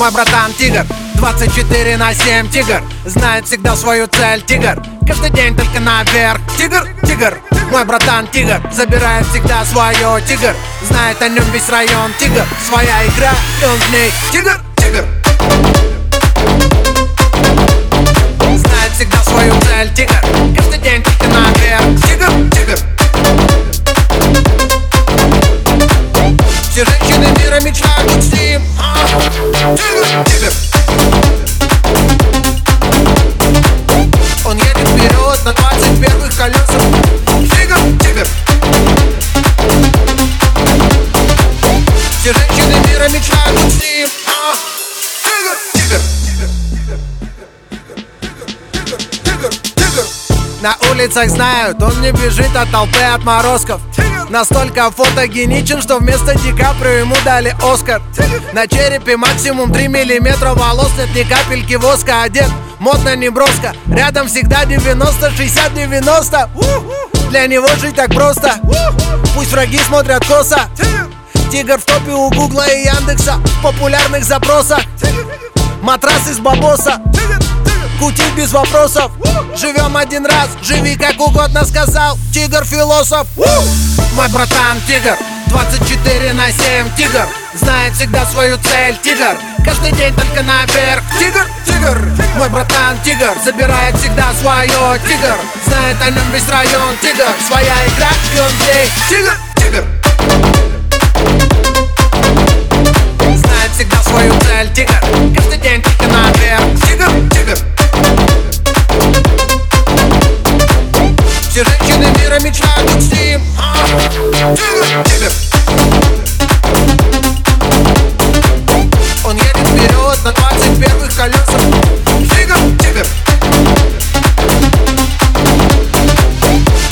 Мой братан тигр. 24 на 7 тигр. Знает всегда свою цель тигр. Каждый день только наверх. Тигр, тигр Мой братан тигр. Забирает всегда свое тигр. Знает о нем весь район тигр. Своя игра и он в ней. Тигр, тигр. Знает всегда свою цель тигр. Каждый день только наверх. Тигр, тигр. Все женщины мира мечтают с ним Он едет вперед на 21 колесах. Тигр, тигр Все женщины мира мечтают на улицах знают, он не бежит от толпы отморозков. Настолько фотогеничен, что вместо Ди Каприо ему дали Оскар. На черепе максимум 3 миллиметра волос, нет ни капельки воска Одет модно не броско, рядом всегда 90, 60, 90 Для него жить так просто, пусть враги смотрят косо. Тигр в топе у Гугла и Яндекса. В популярных запросах Матрас из бабоса Кутить без вопросов. Живем один раз, живи как угодно сказал Тигр философ. Мой братан тигр 24 на 7 тигр. Знает всегда свою цель тигр. Каждый день только наверх. Тигр, тигр Мой братан тигр. Забирает всегда свое тигр. Знает о нем весь район тигр. Своя игра и он ней Тигр, тигр. Знает всегда свою цель тигр. Каждый день Он едет вперед на 20 первых колесах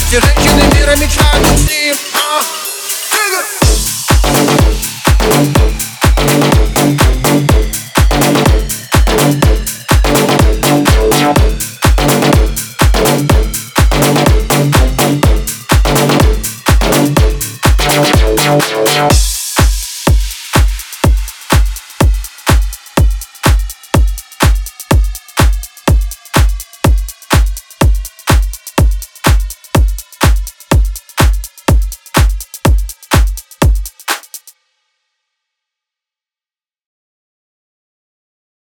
Все женщины мира мечтают Steam